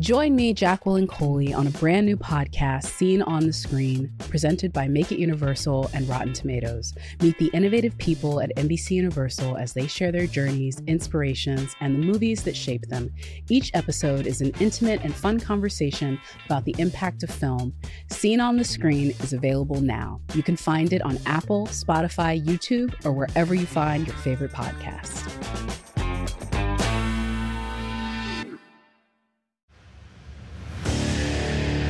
Join me, Jacqueline Coley, on a brand new podcast, Seen on the Screen, presented by Make It Universal and Rotten Tomatoes. Meet the innovative people at NBC Universal as they share their journeys, inspirations, and the movies that shape them. Each episode is an intimate and fun conversation about the impact of film. Seen on the Screen is available now. You can find it on Apple, Spotify, YouTube, or wherever you find your favorite podcasts.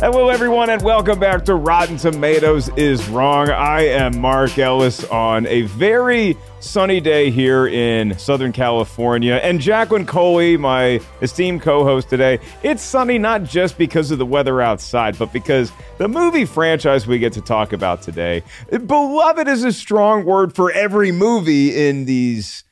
Hello, everyone, and welcome back to Rotten Tomatoes is Wrong. I am Mark Ellis on a very sunny day here in Southern California. And Jacqueline Coley, my esteemed co host today, it's sunny not just because of the weather outside, but because the movie franchise we get to talk about today, beloved is a strong word for every movie in these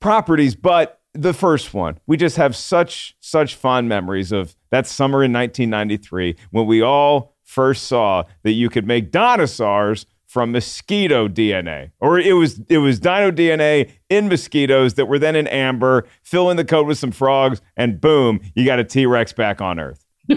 properties, but the first one, we just have such, such fond memories of that summer in 1993 when we all first saw that you could make dinosaurs from mosquito DNA, or it was it was dino DNA in mosquitoes that were then in amber. Fill in the code with some frogs, and boom, you got a T Rex back on Earth.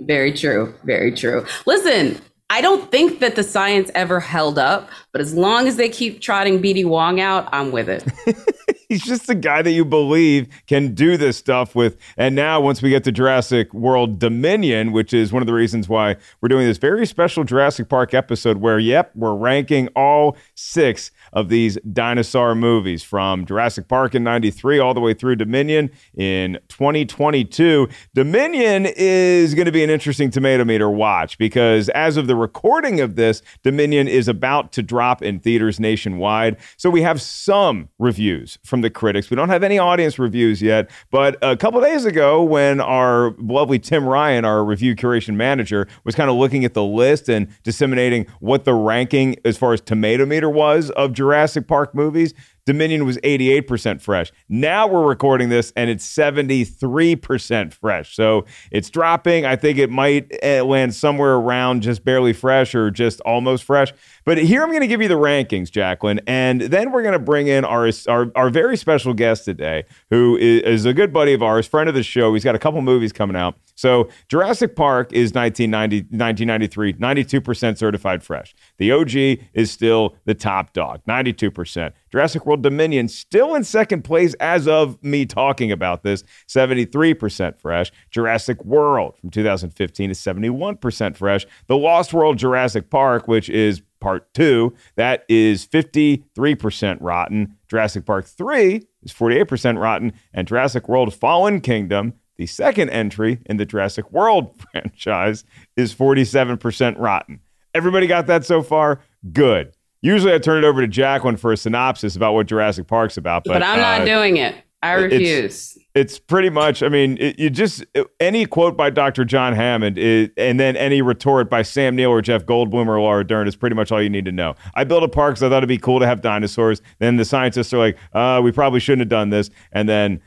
very true. Very true. Listen, I don't think that the science ever held up, but as long as they keep trotting BD Wong out, I'm with it. he's just a guy that you believe can do this stuff with. And now, once we get to Jurassic World Dominion, which is one of the reasons why we're doing this very special Jurassic Park episode, where, yep, we're ranking all six of these dinosaur movies from Jurassic Park in 93 all the way through Dominion in 2022. Dominion is going to be an interesting tomato meter watch because as of the recording of this, Dominion is about to drop in theaters nationwide. So we have some reviews from the critics. We don't have any audience reviews yet, but a couple days ago when our lovely Tim Ryan, our review curation manager, was kind of looking at the list and disseminating what the ranking as far as tomato meter was of Jurassic Jurassic Park movies, Dominion was 88% fresh. Now we're recording this and it's 73% fresh. So it's dropping. I think it might eh, land somewhere around just barely fresh or just almost fresh. But here I'm going to give you the rankings, Jacqueline. And then we're going to bring in our, our, our very special guest today, who is, is a good buddy of ours, friend of the show. He's got a couple movies coming out. So Jurassic Park is 1990, 1993, 92% certified fresh. The OG is still the top dog, 92%. Jurassic World Dominion still in second place as of me talking about this, 73% fresh. Jurassic World from 2015 is 71% fresh. The Lost World Jurassic Park, which is part two, that is 53% rotten. Jurassic Park 3 is 48% rotten. And Jurassic World Fallen Kingdom, the second entry in the Jurassic World franchise, is 47% rotten. Everybody got that so far? Good. Usually I turn it over to Jacqueline for a synopsis about what Jurassic Park's about. But, but I'm not uh, doing it. I refuse. It's, it's pretty much, I mean, it, you just, any quote by Dr. John Hammond is, and then any retort by Sam Neill or Jeff Goldblum or Laura Dern is pretty much all you need to know. I built a park because I thought it'd be cool to have dinosaurs. Then the scientists are like, uh, we probably shouldn't have done this. And then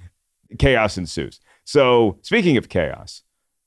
chaos ensues. So speaking of chaos,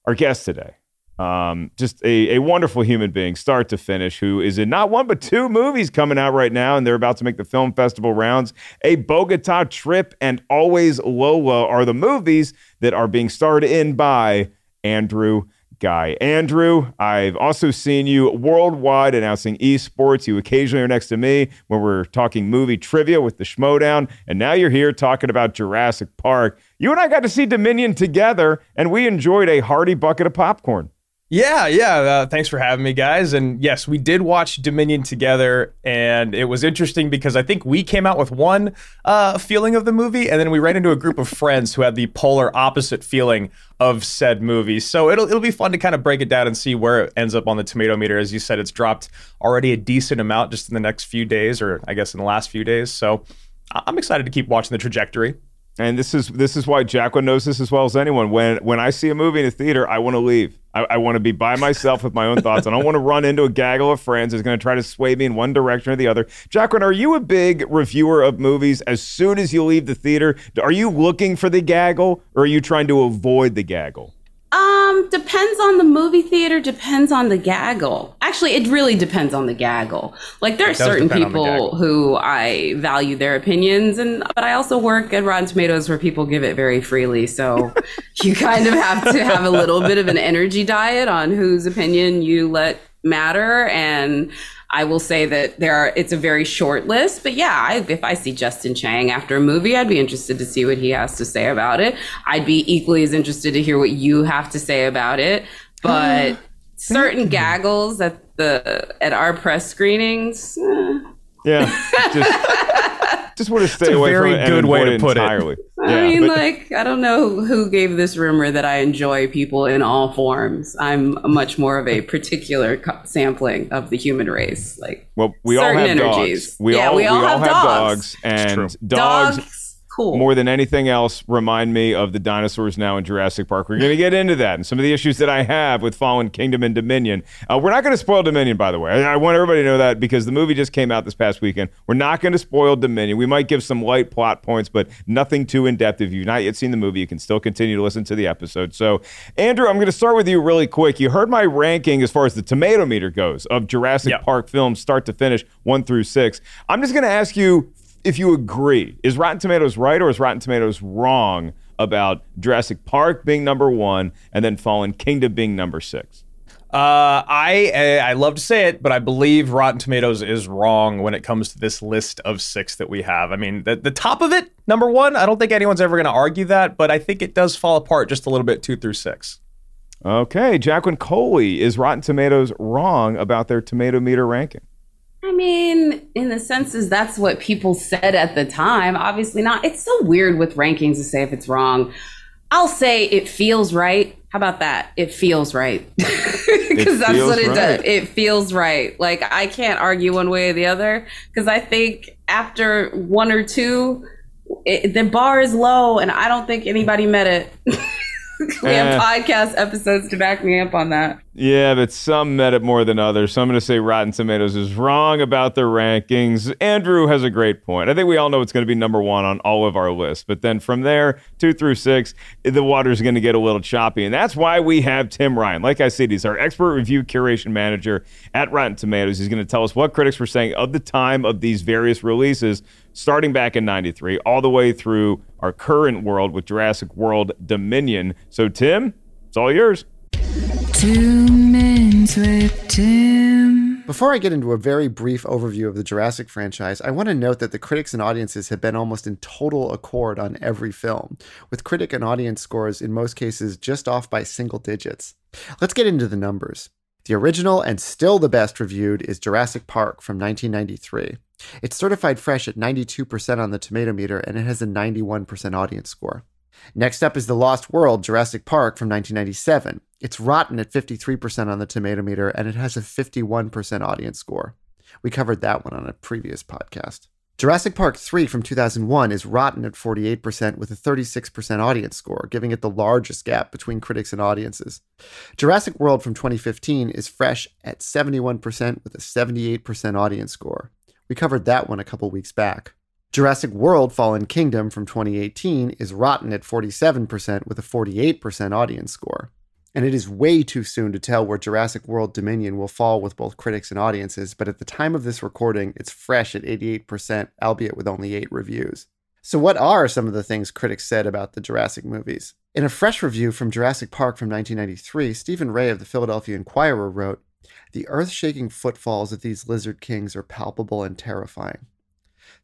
our guest today, um, just a, a wonderful human being, start to finish, who is in not one but two movies coming out right now, and they're about to make the film festival rounds. A Bogota Trip and Always Lola are the movies that are being starred in by Andrew Guy. Andrew, I've also seen you worldwide announcing esports. You occasionally are next to me when we're talking movie trivia with the Schmoedown, and now you're here talking about Jurassic Park. You and I got to see Dominion together, and we enjoyed a hearty bucket of popcorn. Yeah, yeah. Uh, thanks for having me, guys. And yes, we did watch Dominion together, and it was interesting because I think we came out with one uh, feeling of the movie, and then we ran into a group of friends who had the polar opposite feeling of said movie. So it'll it'll be fun to kind of break it down and see where it ends up on the tomato meter. As you said, it's dropped already a decent amount just in the next few days, or I guess in the last few days. So I'm excited to keep watching the trajectory. And this is this is why Jacqueline knows this as well as anyone. When when I see a movie in a theater, I want to leave. I, I want to be by myself with my own thoughts. I don't want to run into a gaggle of friends who's going to try to sway me in one direction or the other. Jacqueline, are you a big reviewer of movies? As soon as you leave the theater, are you looking for the gaggle or are you trying to avoid the gaggle? Um, depends on the movie theater, depends on the gaggle. Actually, it really depends on the gaggle. Like there are certain people who I value their opinions and but I also work at Rotten Tomatoes where people give it very freely. So you kind of have to have a little bit of an energy diet on whose opinion you let matter and I will say that there are it's a very short list, but yeah, I, if I see Justin Chang after a movie, I'd be interested to see what he has to say about it. I'd be equally as interested to hear what you have to say about it. But certain gaggles at the at our press screenings. Eh. Yeah, just, just want to stay away very from it. good way to put entirely. it. I Yeah, mean, but- like, I don't know who gave this rumor that I enjoy people in all forms. I'm much more of a particular sampling of the human race. Like, Well, we all have energies. dogs. We Yeah, all we all have dogs, dogs. and dogs, dogs, cool. more than anything else remind me of the dinosaurs now in Jurassic Park. We're going to get into that and some of the issues that I have with Fallen Kingdom and Dominion. Uh, we're not going to spoil Dominion, by the way. I, I want everybody to know that because the movie just came out this past weekend. We're not going to spoil Dominion. We might give some light plot points, but nothing too in depth. If you've not yet seen the movie, you can still continue to listen to the episode. So, Andrew, I'm going to start with you really quick. You heard my ranking as far as the tomato meter goes of Jurassic Yep. Park films, start to finish, one through six. I'm just going to ask you if you agree. Is Rotten Tomatoes right or is Rotten Tomatoes wrong about Jurassic Park being number one and then Fallen Kingdom being number six? Uh, I I love to say it, but I believe Rotten Tomatoes is wrong when it comes to this list of six that we have. I mean, the, the top of it, number one, I don't think anyone's ever going to argue that, but I think it does fall apart just a little bit, two through six. Okay, Jacqueline Coley, is Rotten Tomatoes wrong about their tomato meter ranking? I mean, in the senses, that's what people said at the time. Obviously not. It's so weird with rankings to say if it's wrong. I'll say it feels right. How about that? It feels right. Because that's what it right. does. It feels right. Like I can't argue one way or the other because I think after one or two, it, the bar is low, and I don't think anybody met it. we Eh. have podcast episodes to back me up on that. Yeah, but some met it more than others. So I'm going to say Rotten Tomatoes is wrong about the rankings. Andrew has a great point. I think we all know it's going to be number one on all of our lists. But then from there, two through six, the water's going to get a little choppy. And that's why we have Tim Ryan. Like I said, he's our expert review curation manager at Rotten Tomatoes. He's going to tell us what critics were saying of the time of these various releases, starting back in 93, all the way through our current world with Jurassic World Dominion. So, Tim, it's all yours. With Tim. Before I get into a very brief overview of the Jurassic franchise, I want to note that the critics and audiences have been almost in total accord on every film, with critic and audience scores in most cases just off by single digits. Let's get into the numbers. The original and still the best reviewed is Jurassic Park from 1993. It's certified fresh at 92% on the tomato meter and it has a 91% audience score. Next up is The Lost World Jurassic Park from 1997. It's rotten at 53% on the tomato meter and it has a 51% audience score. We covered that one on a previous podcast. Jurassic Park 3 from 2001 is rotten at 48% with a 36% audience score, giving it the largest gap between critics and audiences. Jurassic World from 2015 is fresh at 71% with a 78% audience score. We covered that one a couple weeks back. Jurassic World Fallen Kingdom from 2018 is rotten at 47% with a 48% audience score. And it is way too soon to tell where Jurassic World Dominion will fall with both critics and audiences, but at the time of this recording, it's fresh at 88%, albeit with only 8 reviews. So, what are some of the things critics said about the Jurassic movies? In a fresh review from Jurassic Park from 1993, Steven Rea of the Philadelphia Inquirer wrote The earth shaking footfalls of these lizard kings are palpable and terrifying.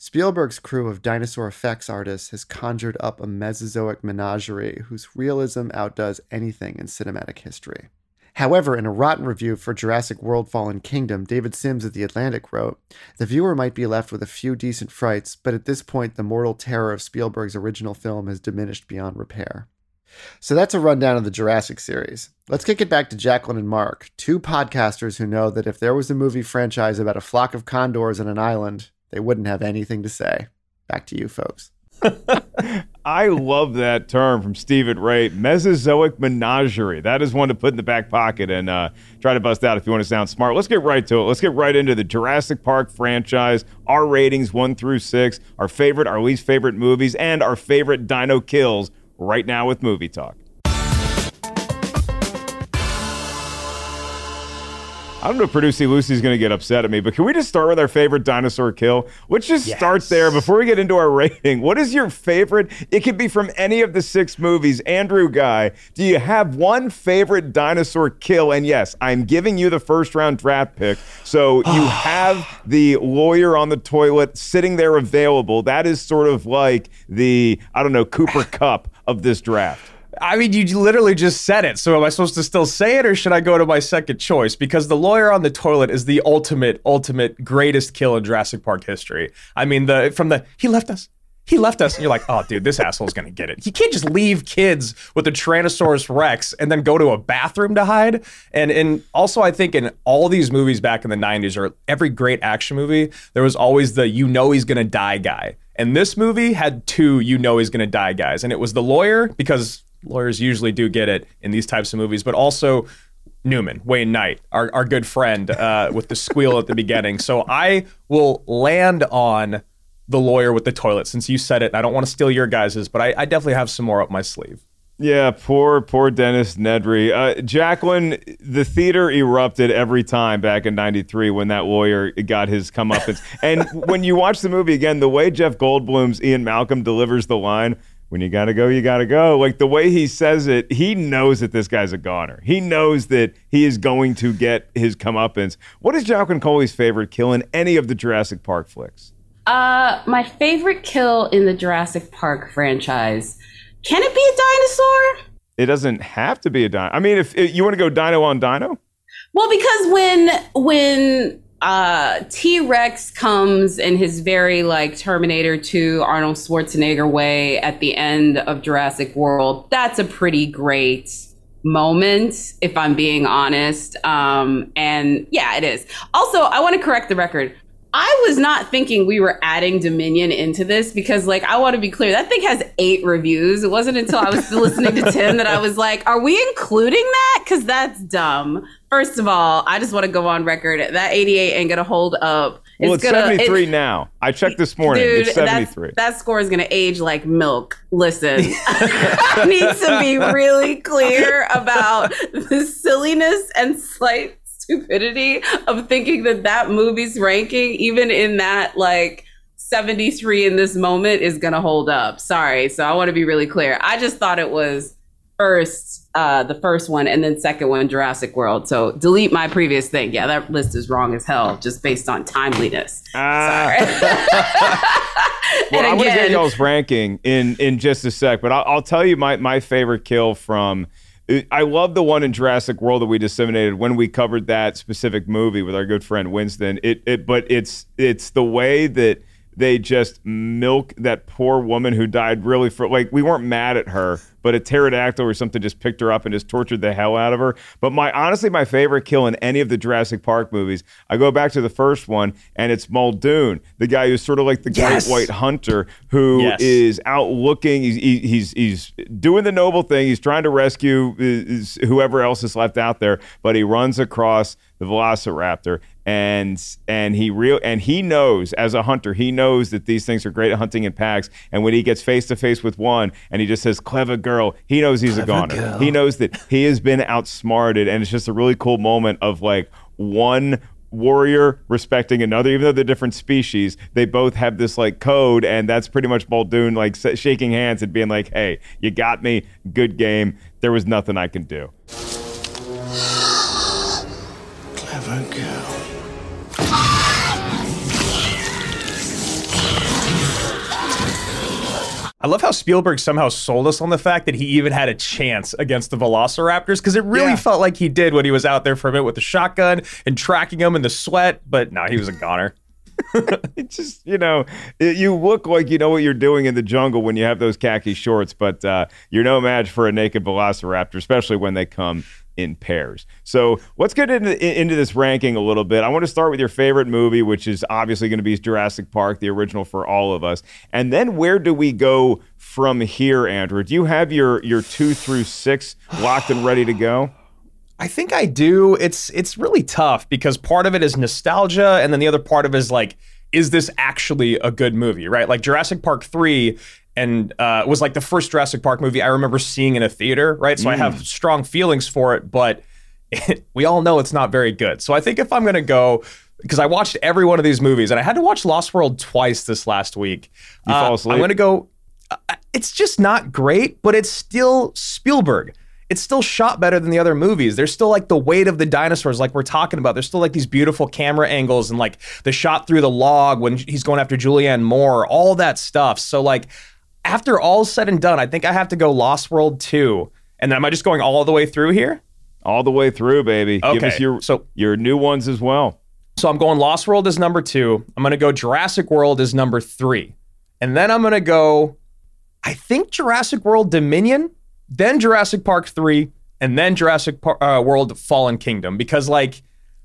Spielberg's crew of dinosaur effects artists has conjured up a Mesozoic menagerie whose realism outdoes anything in cinematic history. However, in a rotten review for Jurassic World Fallen Kingdom, David Sims of The Atlantic wrote, The viewer might be left with a few decent frights, but at this point, the mortal terror of Spielberg's original film has diminished beyond repair. So that's a rundown of the Jurassic series. Let's kick it back to Jacqueline and Mark, two podcasters who know that if there was a movie franchise about a flock of condors on an island, they wouldn't have anything to say. Back to you, folks. I love that term from Steven Rea, Mesozoic menagerie. That is one to put in the back pocket and uh, try to bust out if you want to sound smart. Let's get right to it. Let's get right into the Jurassic Park franchise, our ratings one through six, our favorite, our least favorite movies, and our favorite dino kills right now with Movie Talk. I don't know if producer Lucy's going to get upset at me, but can we just start with our favorite dinosaur kill? Let's just start there before we get into our rating. What is your favorite? It could be from any of the six movies. Andrew Guy, do you have one favorite dinosaur kill? And yes, I'm giving you the first round draft pick. So you have the lawyer on the toilet sitting there available. That is sort of like the, I don't know, Cooper Cup of this draft. I mean, you literally just said it. So am I supposed to still say it or should I go to my second choice? Because the lawyer on the toilet is the ultimate, ultimate greatest kill in Jurassic Park history. I mean, the from the he left us. He left us, and you're like, oh, dude, this asshole's gonna get it. You can't just leave kids with a Tyrannosaurus Rex and then go to a bathroom to hide. And and also, I think in all these movies back in the '90s, or every great action movie, there was always the you know he's gonna die guy. And this movie had two you know he's gonna die guys, and it was the lawyer because lawyers usually do get it in these types of movies, but also Newman, Wayne Knight, our, our good friend uh, with the squeal at the beginning. So I will land on the lawyer with the toilet since you said it. I don't want to steal your guys's, but I, I definitely have some more up my sleeve. Yeah, poor, poor Dennis Nedry. Uh, Jacqueline, the theater erupted every time back in '93 when that lawyer got his comeuppance. and when you watch the movie again, the way Jeff Goldblum's Ian Malcolm delivers the line, when you gotta go, you gotta go. Like the way he says it, he knows that this guy's a goner. He knows that he is going to get his comeuppance. What is Jacqueline Coley's favorite kill in any of the Jurassic Park flicks? Uh, my favorite kill in the Jurassic Park franchise. Can it be a dinosaur? It doesn't have to be a dino. I mean, if, if you want to go dino on dino, Well, because when when uh T Rex comes in his very like Terminator 2 Arnold Schwarzenegger way at the end of Jurassic World, that's a pretty great moment, if I'm being honest. Um, and yeah, it is. Also, I want to correct the record. I was not thinking we were adding Dominion into this because, like, I want to be clear, that thing has eight reviews. It wasn't until I was listening to Tim that I was like, are we including that? Because that's dumb. First of all, I just want to go on record. That 88 ain't going to hold up. well, it's, gonna, 73 it- now. I checked this morning. Dude, it's 73. That score is going to age like milk. Listen, I need to be really clear about the silliness and slight stupidity of thinking that that movie's ranking, even in that like 73 in this moment, is going to hold up. Sorry. So I want to be really clear. I just thought it was first, uh, the first one, and then second one, Jurassic World. So delete my previous thing. Yeah, that list is wrong as hell, just based on timeliness. Ah. Sorry. Well, And I'm going to get y'all's ranking in in just a sec, but I'll, I'll tell you my my favorite kill from. I love the one in Jurassic World that we disseminated when we covered that specific movie with our good friend Winston. It it but it's it's the way that they just milk that poor woman who died really for like we weren't mad at her, but a pterodactyl or something just picked her up and just tortured the hell out of her. But my honestly my favorite kill in any of the Jurassic Park movies, I go back to the first one and it's Muldoon, the guy who's sort of like the Yes. great white hunter who Yes. is out looking. He's he's he's doing the noble thing. He's trying to rescue uh, is, whoever else is left out there, but he runs across the Velociraptor and and he real and he knows as a hunter he knows that these things are great at hunting in packs and when he gets face to face with one and he just says clever girl he knows he's a goner. He knows that he has been outsmarted and it's just a really cool moment of like one warrior respecting another even though they're different species they both have this like code and that's pretty much Muldoon like shaking hands and being like hey you got me. Good game. There was nothing I can do. Clever girl. Love how Spielberg somehow sold us on the fact that he even had a chance against the Velociraptors because it really Yeah. felt like he did when he was out there for a bit with the shotgun and tracking them in the sweat. But no, he was a goner. It just, you know, it- you look like you know what you're doing in the jungle when you have those khaki shorts, but uh, you're no match for a naked velociraptor, especially when they come in pairs. So let's get into, into this ranking a little bit. I want to start with your favorite movie, which is obviously going to be Jurassic Park, the original for all of us. And then where do we go from here, Andrew? Do you have your, your two through six locked and ready to go? I think I do. It's it's really tough because part of it is nostalgia, and then the other part of it is like, is this actually a good movie? Right? Like Jurassic Park three, and uh, was like the first Jurassic Park movie I remember seeing in a theater. Right? So I have strong feelings for it, but we all know it's not very good. So I think if I'm gonna go. Because I watched every one of these movies, and I had to watch Lost World twice this last week. You fall asleep? I'm going to go. uh, It's just not great, but it's still Spielberg. It's still shot better than the other movies. There's still like the weight of the dinosaurs, like we're talking about. There's still like these beautiful camera angles and like the shot through the log when he's going after Julianne Moore, all that stuff. So like after all's said and done, I think I have to go Lost World 2. And then am I just going all the way through here? All the way through, baby. Give Okay, us your, so- your new ones as well. So I'm going Lost World is number two. I'm going to go Jurassic World is number three. And then I'm going to go, I think Jurassic World Dominion, then Jurassic Park 3, and then Jurassic Par- uh, World Fallen Kingdom. Because, like,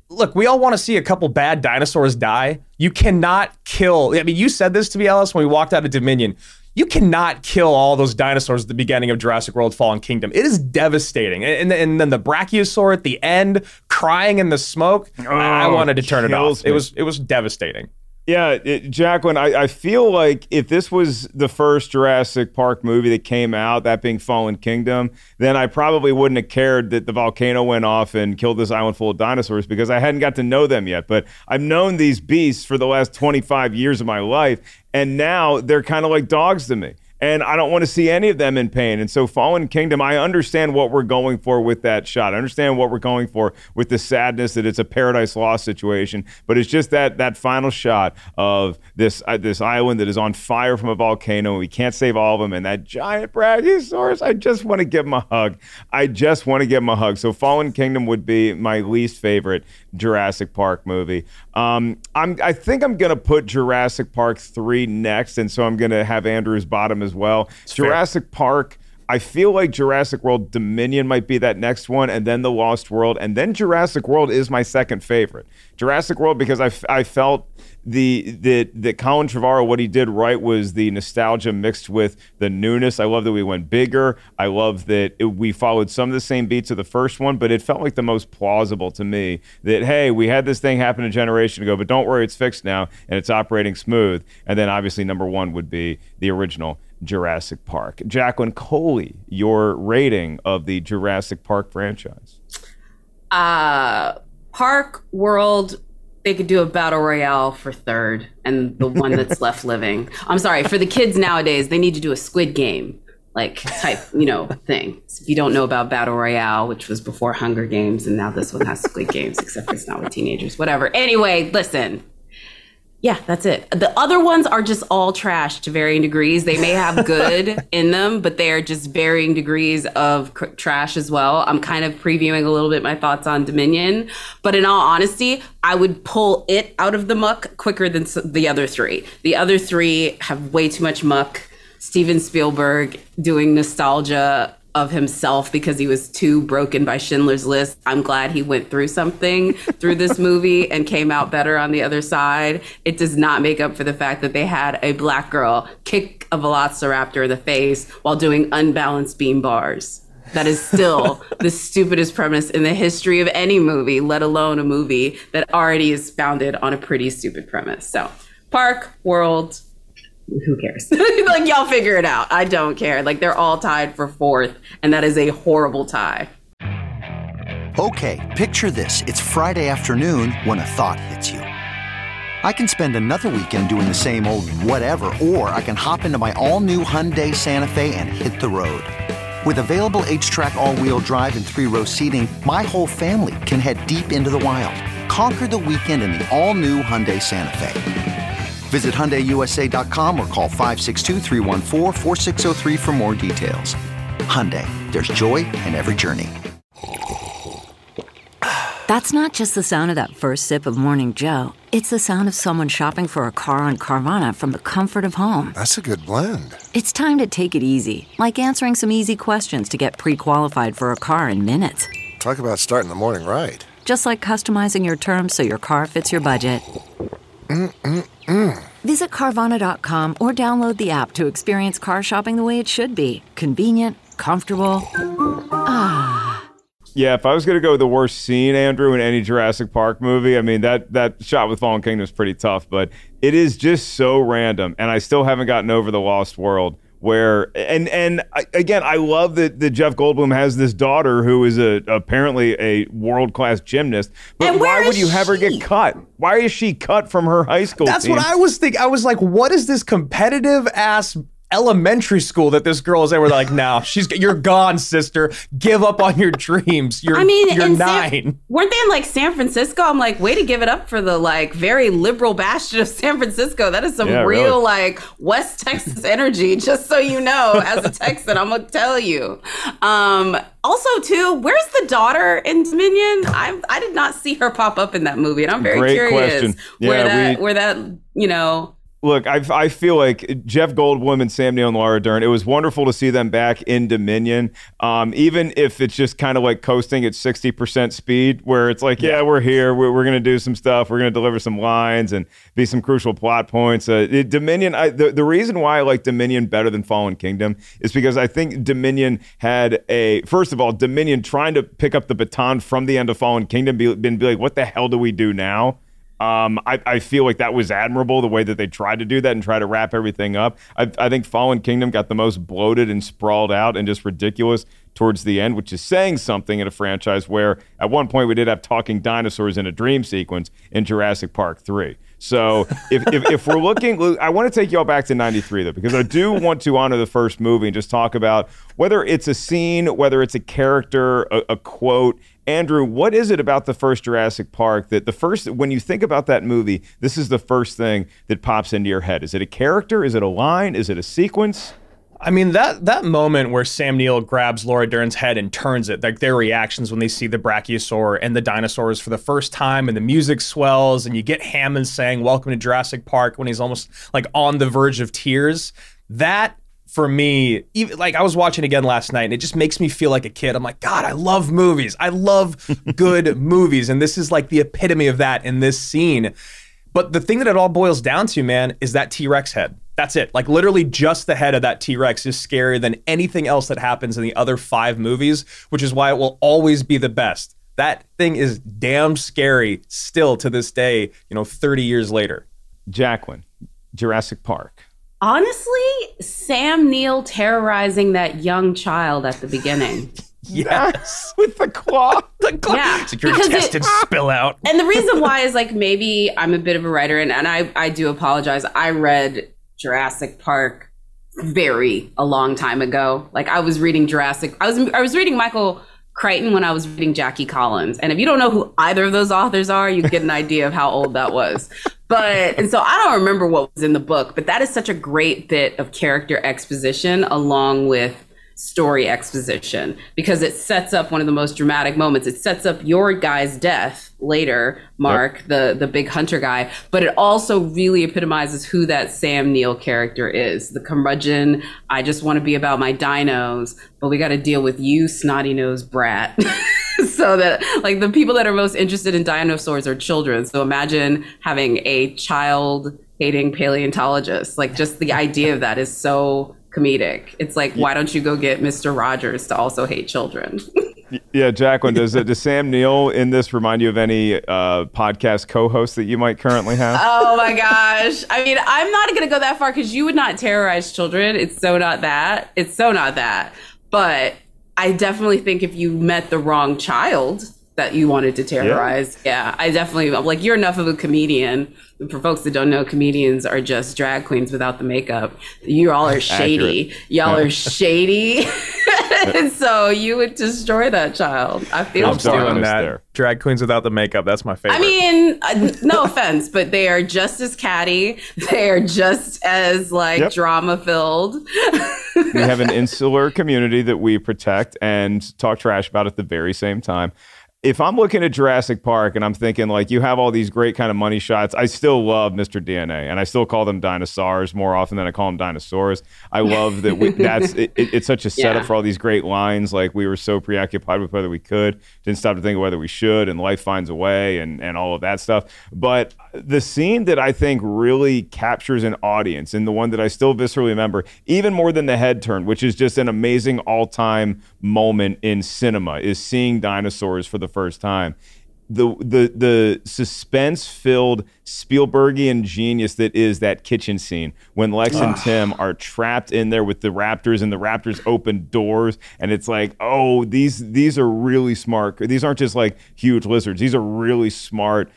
look, we all want to see a couple bad dinosaurs die. You cannot kill. I mean, you said this to me, Ellis, when we walked out of Dominion. You cannot kill all those dinosaurs at the beginning of Jurassic World Fallen Kingdom. It is devastating. And, and then the Brachiosaur at the end, crying in the smoke. I I Oh, wanted to turn it off. me. It was it was devastating. Yeah, it, Jacqueline, I, I feel like if this was the first Jurassic Park movie that came out, that being Fallen Kingdom, then I probably wouldn't have cared that the volcano went off and killed this island full of dinosaurs because I hadn't got to know them yet. But I've known these beasts for the last 25 years of my life, and now they're kind of like dogs to me. And I don't want to see any of them in pain. And so, Fallen Kingdom, I understand what we're going for with that shot. I understand what we're going for with the sadness that it's a Paradise Lost situation. But it's just that that final shot of this uh, this island that is on fire from a volcano. and We can't save all of them, and that giant Brachiosaurus. I just want to give him a hug. I just want to give him a hug. So, Fallen Kingdom would be my least favorite Jurassic Park movie. Um, I'm I think I'm gonna put Jurassic Park three next, and so I'm gonna have Andrew's bottom as well. Jurassic Park. I feel like Jurassic World Dominion might be that next one, and then The Lost World, and then Jurassic World is my second favorite. Jurassic World because I, f- I felt the that that Colin Trevorrow what he did right was the nostalgia mixed with the newness. I love that we went bigger. I love that it, we followed some of the same beats of the first one, but it felt like the most plausible to me. That hey, we had this thing happen a generation ago, but don't worry, it's fixed now and it's operating smooth. And then obviously number one would be the original Jurassic Park. Jacqueline Coley, your rating of the Jurassic Park franchise. uh park world they could do a battle royale for third and the one that's left living. I'm sorry for the kids nowadays they need to do a squid game like type you know thing. So if you don't know about battle royale which was before hunger games and now this one has squid games except it's not with teenagers. Whatever. Anyway listen yeah, that's it. The other ones are just all trash to varying degrees. They may have good in them, but they are just varying degrees of cr- trash as well. I'm kind of previewing a little bit my thoughts on Dominion, but in all honesty, I would pull it out of the muck quicker than s- the other three. The other three have way too much muck. Steven Spielberg doing nostalgia of himself because he was too broken by Schindler's List. I'm glad he went through something through this movie and came out better on the other side. It does not make up for the fact that they had a black girl kick a velociraptor in the face while doing unbalanced beam bars. That is still the stupidest premise in the history of any movie, let alone a movie that already is founded on a pretty stupid premise. So, Park, World, who cares? like y'all figure it out. I don't care. Like they're all tied for fourth, and that is a horrible tie. Okay, picture this. It's Friday afternoon when a thought hits you. I can spend another weekend doing the same old whatever, or I can hop into my all new Hyundai Santa Fe and hit the road. With available HTRAC, all wheel drive, and three row seating, my whole family can head deep into the wild. Conquer the weekend in the all new Hyundai Santa Fe. Visit HyundaiUSA.com or call 562-314-4603 for more details. Hyundai, there's joy in every journey. That's not just the sound of that first sip of Morning Joe. It's the sound of someone shopping for a car on Carvana from the comfort of home. That's a good blend. It's time to take it easy, like answering some easy questions to get pre qualified for a car in minutes. Talk about starting the morning right. Just like customizing your terms so your car fits your budget. Mm-mm-mm. Visit Carvana.com or download the app to experience car shopping the way it should be convenient, comfortable. Ah. Yeah, if I was going to go with the worst scene, Andrew, in any Jurassic Park movie, I mean that that shot with Fallen Kingdom is pretty tough, but it is just so random, and I still haven't gotten over the Lost World. Where and and I, again, I love that, that Jeff Goldblum has this daughter who is a apparently a world class gymnast. But And why would is you have her get cut? Why is she cut from her high school? That's team? what I was thinking. I was like, what is this competitive ass elementary school that this girl is at? Where they're like, no, she's you're gone, sister. Give up on your dreams. You're I mean, you're nine. San, weren't they in like San Francisco? I'm like, way to give it up for the like very liberal bastion of San Francisco. That is some Yeah, real really. like West Texas energy. Just so you know, as a Texan, I'm gonna tell you. Um, also, too, where's the daughter in Dominion? I I did not see her pop up in that movie, and I'm very Great curious question. where Yeah, that we- where that you know. Look, I, I feel like Jeff Goldblum and Sam Neill and Laura Dern. It was wonderful to see them back in Dominion, um, even if it's just kind of like coasting at sixty percent speed, where it's like, yeah, we're here, we're, we're going to do some stuff, we're going to deliver some lines and be some crucial plot points. Uh, it- Dominion. I, the the reason why I like Dominion better than Fallen Kingdom is because I think Dominion had a first of all Dominion trying to pick up the baton from the end of Fallen Kingdom, be, been be like, what the hell do we do now? Um, I, I feel like that was admirable the way that they tried to do that and try to wrap everything up. I, I think Fallen Kingdom got the most bloated and sprawled out and just ridiculous towards the end, which is saying something in a franchise where at one point we did have talking dinosaurs in a dream sequence in Jurassic Park 3. So if, if, if we're looking, I want to take y'all back to 93 though, because I do want to honor the first movie and just talk about whether it's a scene, whether it's a character, a, a quote. Andrew, what is it about the first Jurassic Park that the first, when you think about that movie, this is the first thing that pops into your head? Is it a character? Is it a line? Is it a sequence? I mean that that moment where Sam Neill grabs Laura Dern's head and turns it, like their reactions when they see the brachiosaur and the dinosaurs for the first time, and the music swells, and you get Hammond saying "Welcome to Jurassic Park" when he's almost like on the verge of tears. That for me, even like I was watching again last night, and it just makes me feel like a kid. I'm like, God, I love movies. I love good movies, and this is like the epitome of that in this scene. But the thing that it all boils down to, man, is that T Rex head. That's it. Like literally just the head of that T Rex is scarier than anything else that happens in the other five movies, which is why it will always be the best. That thing is damn scary still to this day, you know, 30 years later. Jacqueline, Jurassic Park. Honestly, Sam Neill terrorizing that young child at the beginning. Yes. With the claw. the claw. Yeah, It's like your because it- intestines spill out. and the reason why is like maybe I'm a bit of a writer and, and I, I do apologize. I read Jurassic Park very a long time ago. Like I was reading Jurassic I was I was reading Michael Crichton when I was reading Jackie Collins. And if you don't know who either of those authors are, you get an idea of how old that was. But and so I don't remember what was in the book, but that is such a great bit of character exposition along with story exposition because it sets up one of the most dramatic moments. It sets up your guy's death later, Mark, the the big hunter guy, but it also really epitomizes who that Sam Neill character is. The curmudgeon, I just want to be about my dinos, but we got to deal with you snotty nosed brat. so that like the people that are most interested in dinosaurs are children. So imagine having a child hating paleontologist. Like just the idea of that is so comedic. It's like, why don't you go get Mr. Rogers to also hate children? Yeah, Jacqueline, does, does Sam Neill in this remind you of any uh, podcast co host that you might currently have? oh my gosh. I mean, I'm not going to go that far because you would not terrorize children. It's so not that. It's so not that. But I definitely think if you met the wrong child that you wanted to terrorize, yeah, I definitely, like, you're enough of a comedian. For folks that don't know, comedians are just drag queens without the makeup. You all are shady. Accurate. Y'all Yeah. are shady. so you would destroy that child. I feel I'm stealing that. Drag queens without the makeup. That's my favorite. I mean, uh, no offense, but they are just as catty. They are just as like Yep. drama filled. we have an insular community that we protect and talk trash about at the very same time. If I'm looking at Jurassic Park and I'm thinking like you have all these great kind of money shots, I still love Mr. DNA and I still call them dinosaurs more often than I call them dinosaurs. I love that we, that's it, it- it's such a setup Yeah. for all these great lines. Like we were so preoccupied with whether we could, didn't stop to think of whether we should, and life finds a way and and all of that stuff. But the scene that I think really captures an audience and the one that I still viscerally remember, even more than the head turn, which is just an amazing all time moment in cinema, is seeing dinosaurs for the first time. The the the suspense filled Spielbergian genius that is that kitchen scene when Lex and Tim are trapped in there with the raptors and the raptors open doors and it's like oh these these are really smart. These aren't just like huge lizards. These are really smart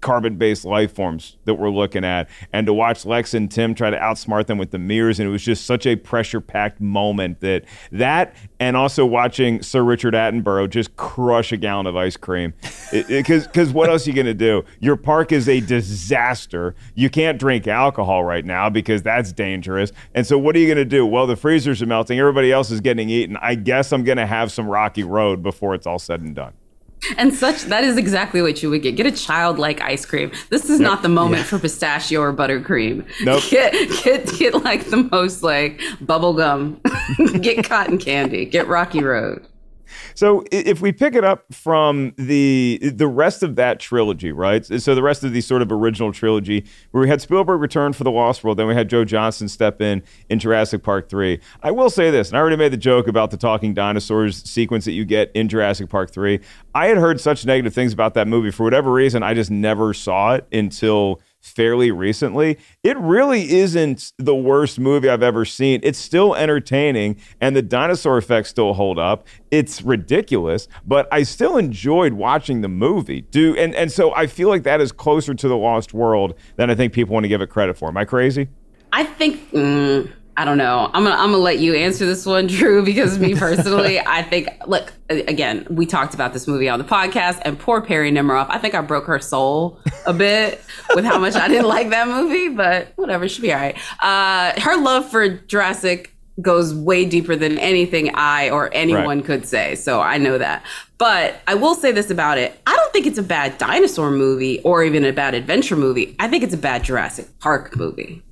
carbon based life forms that we're looking at. And to watch Lex and Tim try to outsmart them with the mirrors, and it was just such a pressure packed moment that that, and also watching Sir Richard Attenborough just crush a gallon of ice cream. Because because what else are you going to do? Your park is a disaster. You can't drink alcohol right now because that's dangerous. And so what are you going to do? Well, the freezers are melting. Everybody else is getting eaten. I guess I'm going to have some rocky road before it's all said and done. And such that is exactly what you would get. Get a childlike ice cream. This is not the moment for pistachio or buttercream. Nope. Get get get like the most like bubblegum. get cotton candy. Get Rocky Road. So if we pick it up from the the rest of that trilogy, right? So the rest of the sort of original trilogy, where we had Spielberg return for the Lost World, then we had Joe Johnston step in in Jurassic Park three. I will say this, and I already made the joke about the talking dinosaurs sequence that you get in Jurassic Park three. I had heard such negative things about that movie for whatever reason. I just never saw it until fairly recently. It really isn't the worst movie I've ever seen. It's still entertaining and the dinosaur effects still hold up. It's ridiculous, but I still enjoyed watching the movie. Do and and so I feel like that is closer to the Lost World than I think people want to give it credit for. Am I crazy? I think mm, I don't know. I'm gonna I'm gonna let you answer this one, Drew, because me personally, I think look again. We talked about this movie on the podcast, and poor Perri Nemiroff. I think I broke her soul a bit with how much I didn't like that movie, but whatever, she'll be all right. Uh, her love for Jurassic goes way deeper than anything I or anyone Right. could say. So I know that. But I will say this about it. I don't think it's a bad dinosaur movie or even a bad adventure movie. I think it's a bad Jurassic Park movie.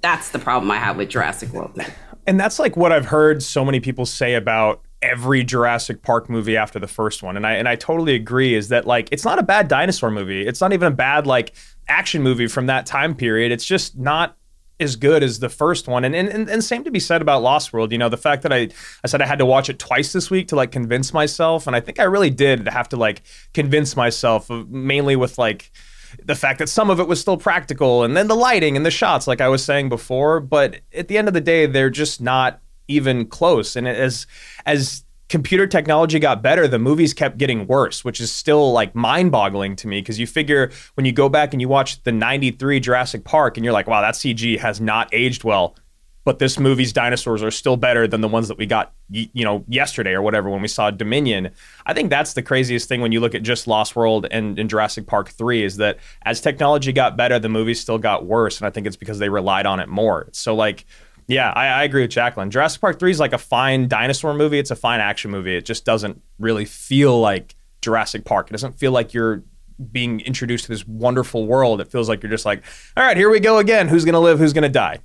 That's the problem I have with Jurassic World. Then. And that's like what I've heard so many people say about every Jurassic Park movie after the first one. And I and I totally agree is that like it's not a bad dinosaur movie. It's not even a bad like action movie from that time period. It's just not as good as the first one. And and, and, same to be said about Lost World. You know, the fact that I I said I had to watch it twice this week to like convince myself. And I think I really did have to like convince myself of, mainly with like the fact that some of it was still practical and then the lighting and the shots like i was saying before but at the end of the day they're just not even close. And as as computer technology got better the movies kept getting worse which is still like mind-boggling to me because you figure when you go back and you watch the 93 jurassic park and you're like wow that cg has not aged well but this movie's dinosaurs are still better than the ones that we got you know yesterday or whatever when we saw dominion. I think that's the craziest thing when you look at just lost world and, and jurassic park 3 is that as technology got better the movies still got worse and i think it's because they relied on it more. So like yeah i, I agree with jacqueline. Jurassic park 3 is like a fine dinosaur movie. It's a fine action movie. It just doesn't really feel like jurassic park. It doesn't feel like you're being introduced to this wonderful world. It feels like you're just like all right here we go again. Who's gonna live? Who's gonna die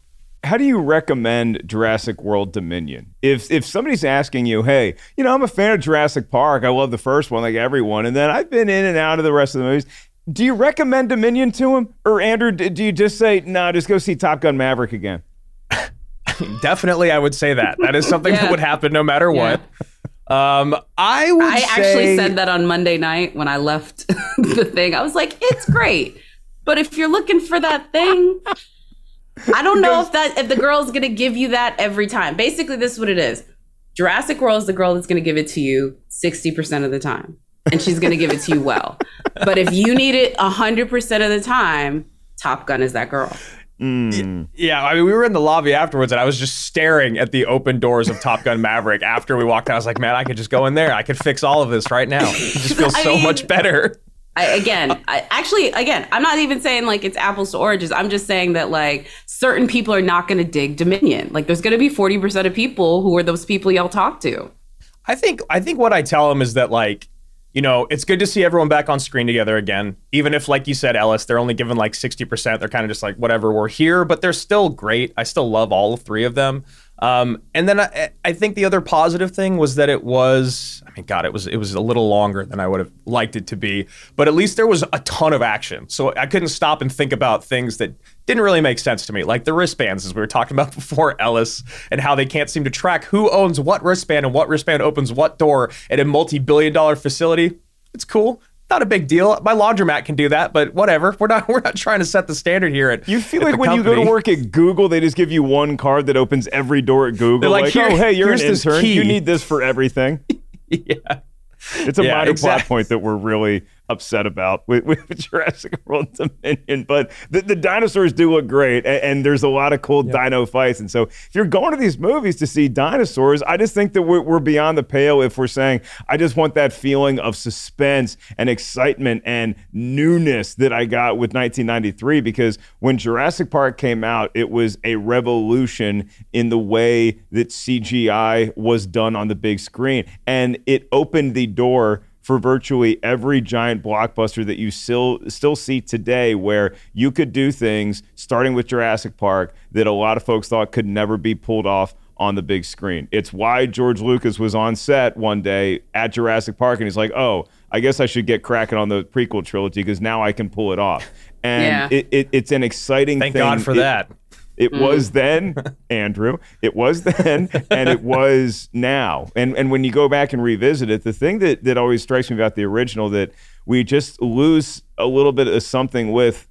how do you recommend Jurassic World Dominion? If if somebody's asking you, hey, you know, I'm a fan of Jurassic Park. I love the first one, like everyone, and then I've been in and out of the rest of the movies. Do you recommend Dominion to him, or Andrew? Do you just say, no, just go see Top Gun Maverick again? Definitely, I would say that. That is something that would happen no matter what. Um, I would I say, actually said that on Monday night when I left the thing. I was like, it's great. But if you're looking for that thing, I don't know if that if the girl's gonna give you that every time. Basically, this is what it is. Jurassic World is the girl that's gonna give it to you 60% of the time. And she's gonna give it to you well. But if you need it 100% of the time, Top Gun is that girl. Mm. Yeah, I mean, we were in the lobby afterwards, and I was just staring at the open doors of Top Gun Maverick. After we walked out, I was like, "Man, I could just go in there. I could fix all of this right now. It just feels I so mean- much better." I, again, I, actually, again, I'm not even saying like it's apples to oranges. I'm just saying that like certain people are not going to dig Dominion. Like there's going to be 40% of people who are those people y'all talk to. I think I think what I tell them is that like, you know, it's good to see everyone back on screen together again. Even if, like you said, Ellis, they're only given like sixty percent. They're kind of just like whatever. We're here, but they're still great. I still love all three of them. Um, and then I, I think the other positive thing was that it was. I mean, God, it was it was a little longer than I would have liked it to be, but at least there was a ton of action. So I couldn't stop and think about things that didn't really make sense to me, like the wristbands, as we were talking about before, Ellis, and how they can't seem to track who owns what wristband and what wristband opens what door at a multi-billion-dollar facility. It's cool. Not a big deal. My laundromat can do that, but whatever. We're not we're not trying to set the standard here. At You feel at like when you go to work at Google, they just give you one card that opens every door at Google. They're like, like, "Here- oh, hey, you're an intern. You need this for everything. yeah. It's a Yeah, minor plot point that we're really upset about with, with Jurassic World Dominion. But the, the dinosaurs do look great, and, and there's a lot of cool dino fights. And so, if you're going to these movies to see dinosaurs, I just think that we're, we're beyond the pale if we're saying, I just want that feeling of suspense and excitement and newness that I got with 1993. Because when Jurassic Park came out, it was a revolution in the way that CGI was done on the big screen. And it opened the door for virtually every giant blockbuster that you still still see today where you could do things starting with Jurassic Park that a lot of folks thought could never be pulled off on the big screen. It's why George Lucas was on set one day at Jurassic Park and he's like, "Oh, I guess I should get cracking on the prequel trilogy because now I can pull it off." And Yeah. it, it, it's an exciting Thank thing. God for It- that. It mm-hmm. was then, Andrew. It was then, and it was now. And and when you go back and revisit it, the thing that that always strikes me about the original that we just lose a little bit of something with,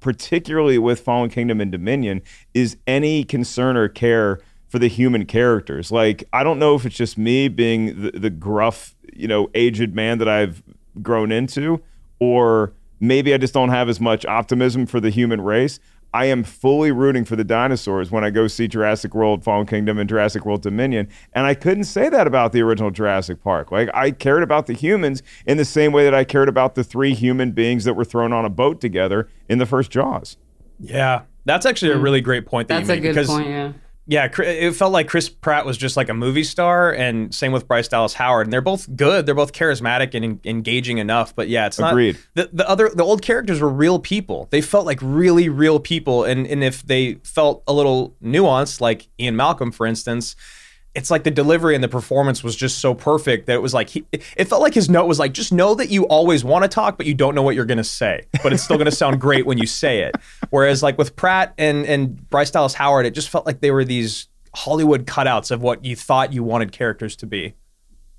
particularly with Fallen Kingdom and Dominion, is any concern or care for the human characters. Like I don't know if it's just me being the, the gruff, you know, aged man that I've grown into, or maybe I just don't have as much optimism for the human race. I am fully rooting for the dinosaurs when I go see Jurassic World Fallen Kingdom and Jurassic World Dominion. And I couldn't say that about the original Jurassic Park. Like, I cared about the humans in the same way that I cared about the three human beings that were thrown on a boat together in the first Jaws. Yeah, that's actually a hmm. really great point that That's you a good because point, yeah. Yeah, it felt like Chris Pratt was just like a movie star, and same with Bryce Dallas Howard, and they're both good. They're both charismatic and en- engaging enough. But yeah, it's not Agreed. the the other the old characters were real people. They felt like really real people, and and if they felt a little nuanced, like Ian Malcolm, for instance. It's like the delivery and the performance was just so perfect that it was like he, it felt like his note was like just know that you always want to talk but you don't know what you're going to say but it's still going to sound great when you say it whereas like with Pratt and and Bryce Dallas Howard it just felt like they were these Hollywood cutouts of what you thought you wanted characters to be.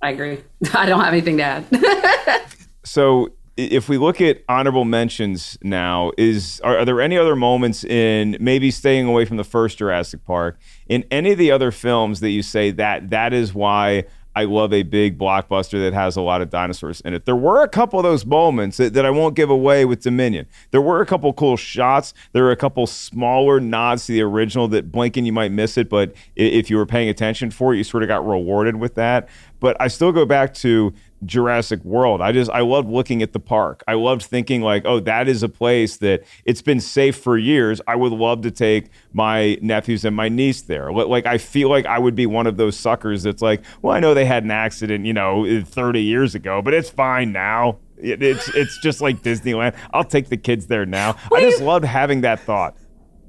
I agree. I don't have anything to add. So i- if we look at honorable mentions now, is are, are there any other moments in maybe staying away from the first Jurassic Park in any of the other films that you say that that is why I love a big blockbuster that has a lot of dinosaurs in it. There were a couple of those moments that, that I won't give away with Dominion. There were a couple cool shots. There were a couple smaller nods to the original that blinking you might miss it, but if you were paying attention for it, you sort of got rewarded with that. But I still go back to Jurassic World. I just I loved looking at the park. I loved thinking like, oh, that is a place that it's been safe for years. I would love to take my nephews and my niece there. Like I feel like I would be one of those suckers that's like, well, I know they had an accident, you know, eh, 30 years ago, but it's fine now. It, it's it's just like Disneyland. I'll take the kids there now. I just loved having that thought.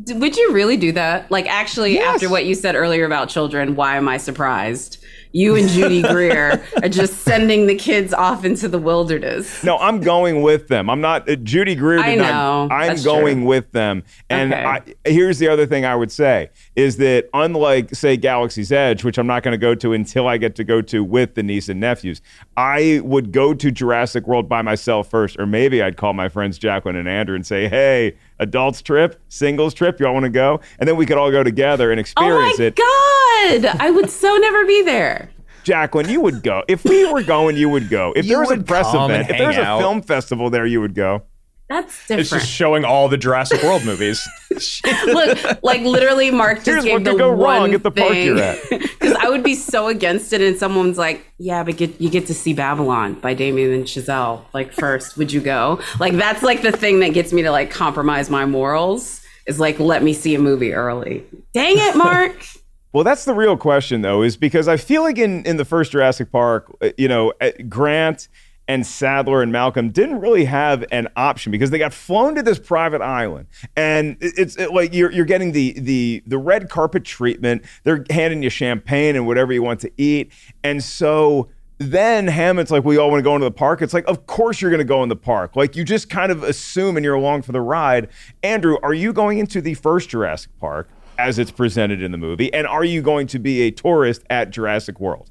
Would you really do that? Like, actually, Yes. after what you said earlier about children, why am I surprised? You and Judy Greer are just sending the kids off into the wilderness. No, I'm going with them. I'm not uh, Judy Greer. I Not, know. I'm That's going true. with them. And Okay. I, here's the other thing I would say is that unlike say Galaxy's Edge, which I'm not going to go to until I get to go to with the niece and nephews, I would go to Jurassic World by myself first, or maybe I'd call my friends Jacqueline and Andrew and say, "Hey, adults trip, singles trip, y'all want to go?" And then we could all go together and Oh experience my it. God. I would so never be there. Jacqueline, you would go. If we were going, you would go. If You there was a press event, if there was hang a out. film festival there, you would go. That's different. It's just showing all the Jurassic World movies. Look, like literally, Mark just Here's gave what the could go wrong one at the park thing. you're at. Because I would be so against it, and someone's like, "Yeah, but get, you get to see Babylon by Damien and Chazelle. Like first, would you go? Like that's like the thing that gets me to like compromise my morals. Is like let me see a movie early. Dang it, Mark. Well, that's the real question, though, is because I feel like in, in the first Jurassic Park, uh, you know, uh, Grant and Sadler and Malcolm didn't really have an option because they got flown to this private island, and it's it, like you're you're getting the the the red carpet treatment. They're handing you champagne and whatever you want to eat, and so. Then Hammond's like, we all want to go into the park. It's like, of course you're going to go in the park. Like you just kind of assume and you're along for the ride. Andrew, are you going into the first Jurassic Park? As it's presented in the movie? And are you going to be a tourist at Jurassic World?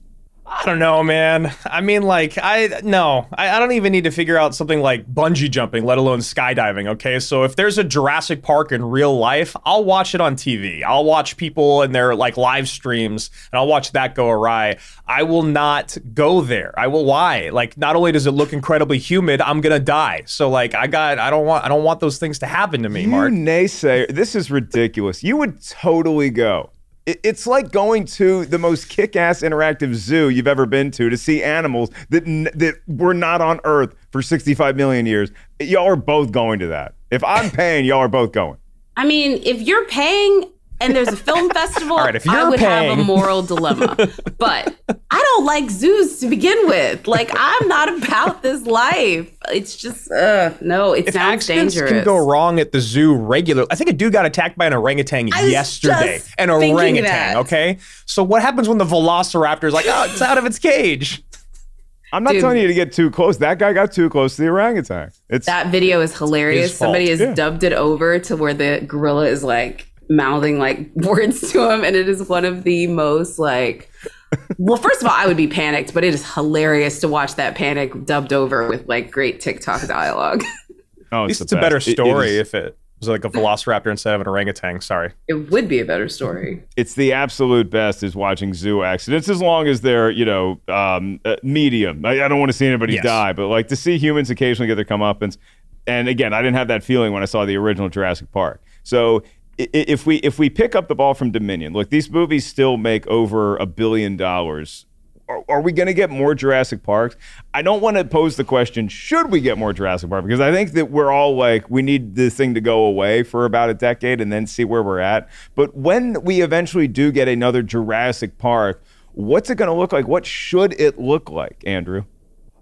I don't know, man. I mean, like, I no, I, I don't even need to figure out something like bungee jumping, let alone skydiving. Okay, so if there's a Jurassic Park in real life, I'll watch it on TV. I'll watch people and their like live streams, and I'll watch that go awry. I will not go there. I will. Why? Like, not only does it look incredibly humid, I'm gonna die. So, like, I got. I don't want. I don't want those things to happen to me, You Mark. naysayer, this is ridiculous. You would totally go. It- It's like going to the most kick-ass interactive zoo you've ever been to to see animals that n- that were not on Earth for 65 million years. Y'all are both going to that. If I'm paying, y'all are both going. I mean, if you're paying and there's a film festival, right, I would have a moral dilemma. but I don't like zoos to begin with. Like, I'm not about this life. It's just, uh, no, it if sounds accidents dangerous. can go wrong at the zoo regular i think a dude got attacked by an orangutan yesterday an orangutan that. okay so what happens when the velociraptor is like oh it's out of its cage I'm not Dude. telling you to get too close. That guy got too close to the orangutan. It's That video is hilarious. Somebody has Yeah. dubbed it over to where the gorilla is like mouthing like words to him, and it is one of the most like. Well, first of all, I would be panicked, but it is hilarious to watch that panic dubbed over with like great TikTok dialogue. oh, at least it's a better best. It- it story if it was like a velociraptor instead of an orangutan sorry it would be a better story. it's the absolute best is watching zoo accidents as long as they're you know um, uh, medium I, I don't want to see anybody Yes. die but like to see humans occasionally get their comeuppance and again i didn't have that feeling when i saw the original jurassic park so i- i- if we if we pick up the ball from dominion look these movies still make over a billion dollars are, are we going to get more Jurassic Parks? I don't want to pose the question, should we get more Jurassic Park? Because I think that we're all like, we need this thing to go away for about a decade and then see where we're at. But when we eventually do get another Jurassic Park, what's it going to look like? What should it look like, Andrew?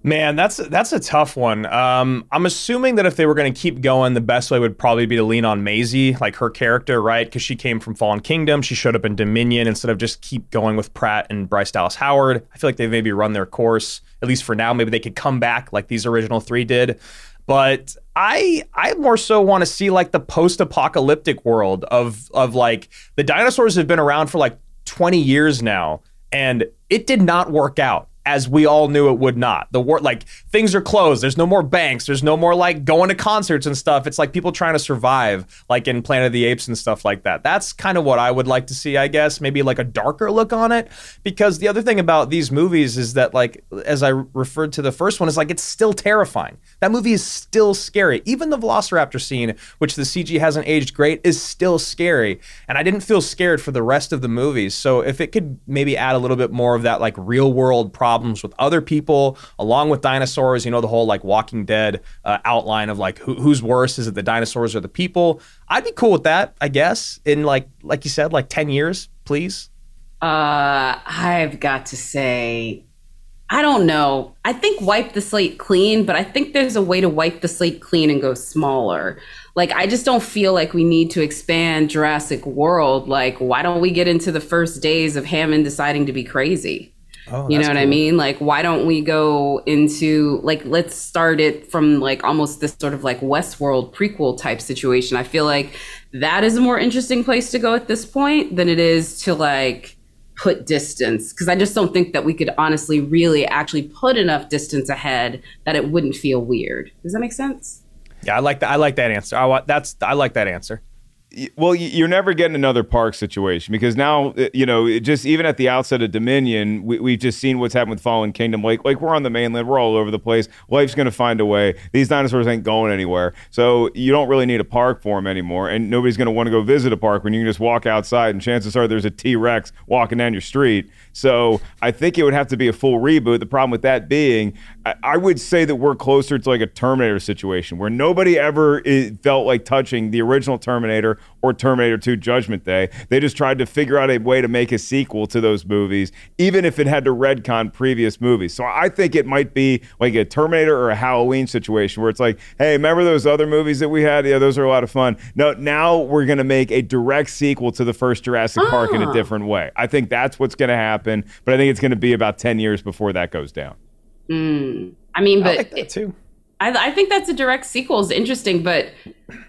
Man, that's that's a tough one. Um, I'm assuming that if they were going to keep going, the best way would probably be to lean on Maisie, like her character, right? Because she came from Fallen Kingdom, she showed up in Dominion instead of just keep going with Pratt and Bryce Dallas Howard. I feel like they maybe run their course at least for now. Maybe they could come back like these original three did. But I I more so want to see like the post-apocalyptic world of of like the dinosaurs have been around for like 20 years now, and it did not work out as we all knew it would not. The war like things are closed. There's no more banks. There's no more like going to concerts and stuff. It's like people trying to survive, like in Planet of the Apes and stuff like that. That's kind of what I would like to see, I guess. Maybe like a darker look on it. Because the other thing about these movies is that, like, as I referred to the first one, is like it's still terrifying. That movie is still scary. Even the Velociraptor scene, which the CG hasn't aged great, is still scary. And I didn't feel scared for the rest of the movies. So if it could maybe add a little bit more of that like real world problems with other people, along with dinosaurs, you know, the whole like Walking Dead uh, outline of like who, who's worse? Is it the dinosaurs or the people? I'd be cool with that, I guess. In like like you said, like ten years, please. Uh, I've got to say, I don't know. I think wipe the slate clean, but I think there's a way to wipe the slate clean and go smaller. Like, I just don't feel like we need to expand Jurassic World. Like, why don't we get into the first days of Hammond deciding to be crazy? Oh, you know what I mean? Like, why don't we go into like let's start it from like almost this sort of like Westworld prequel type situation. I feel like that is a more interesting place to go at this point than it is to like put distance because I just don't think that we could honestly really actually put enough distance ahead that it wouldn't feel weird. Does that make sense? Yeah, I like that. I like that answer. I want that's I like that answer. Well, you're never getting another park situation because now, uh, you know, just even at the outset of Dominion, we, we've just seen what's happened with Fallen Kingdom. Like, like we're on the mainland, we're all over the place. Life's going to find a way. These dinosaurs ain't going anywhere, so you don't really need a park for them anymore. And nobody's going to want to go visit a park when you can just walk outside, and chances are there's a T Rex walking down your street. So I think it would have to be a full reboot. The problem with that being, I, I would say that we're closer to like a Terminator situation where nobody ever i felt like touching the original Terminator or Terminator 2 Judgment Day. They just tried to figure out a way to make a sequel to those movies, even if it had to retcon previous movies. So I think it might be like a Terminator or a Halloween situation where it's like, hey, remember those other movies that we had? Yeah, those are a lot of fun. No, now we're going to make a direct sequel to the first Jurassic Park in a Ah. different way. I think that's what's going to happen, but I think it's going to be about 10 years before that goes down. Mm. I mean, but I like that too. I, I think that's a direct sequel is interesting, but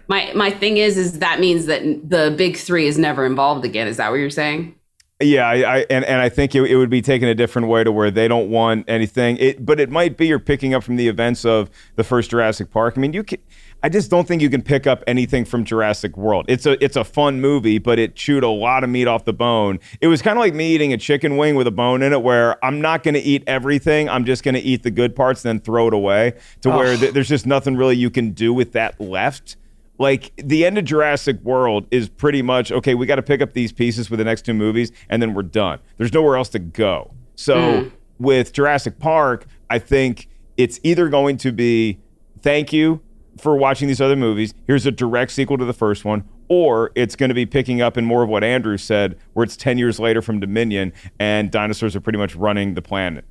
my my thing is is that means that the big three is never involved again. Is that what you're saying? Yeah, I, I and, and I think it, it would be taken a different way to where they don't want anything. It, but it might be you're picking up from the events of the first Jurassic Park. I mean, you can. I just don't think you can pick up anything from Jurassic World. It's a it's a fun movie, but it chewed a lot of meat off the bone. It was kind of like me eating a chicken wing with a bone in it, where I'm not going to eat everything. I'm just going to eat the good parts, and then throw it away. To where th- there's just nothing really you can do with that left like the end of Jurassic World is pretty much okay. We got to pick up these pieces for the next two movies, and then we're done. There's nowhere else to go. So hmm. with Jurassic Park, I think it's either going to be thank you for watching these other movies. Here's a direct sequel to the first one. Or it's going to be picking up in more of what Andrew said, where it's 10 years later from Dominion and dinosaurs are pretty much running the planet.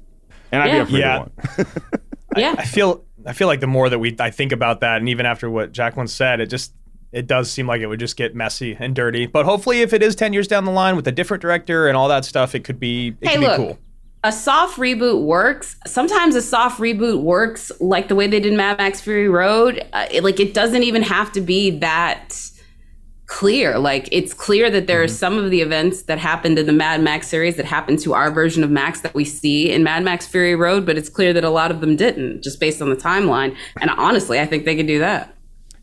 And I'd be Yeah. up for Yeah. one. Yeah. I feel I feel like the more that we I think about that, and even after what Jacqueline said, it just it does seem like it would just get messy and dirty. But hopefully, if it is ten years down the line with a different director and all that stuff, it could be it Hey, could look. be cool. A soft reboot works. Sometimes a soft reboot works, like the way they did Mad Max Fury Road. Uh, it, like it doesn't even have to be that clear. Like it's clear that there are some of the events that happened in the Mad Max series that happened to our version of Max that we see in Mad Max Fury Road, but it's clear that a lot of them didn't, just based on the timeline. And honestly, I think they could do that.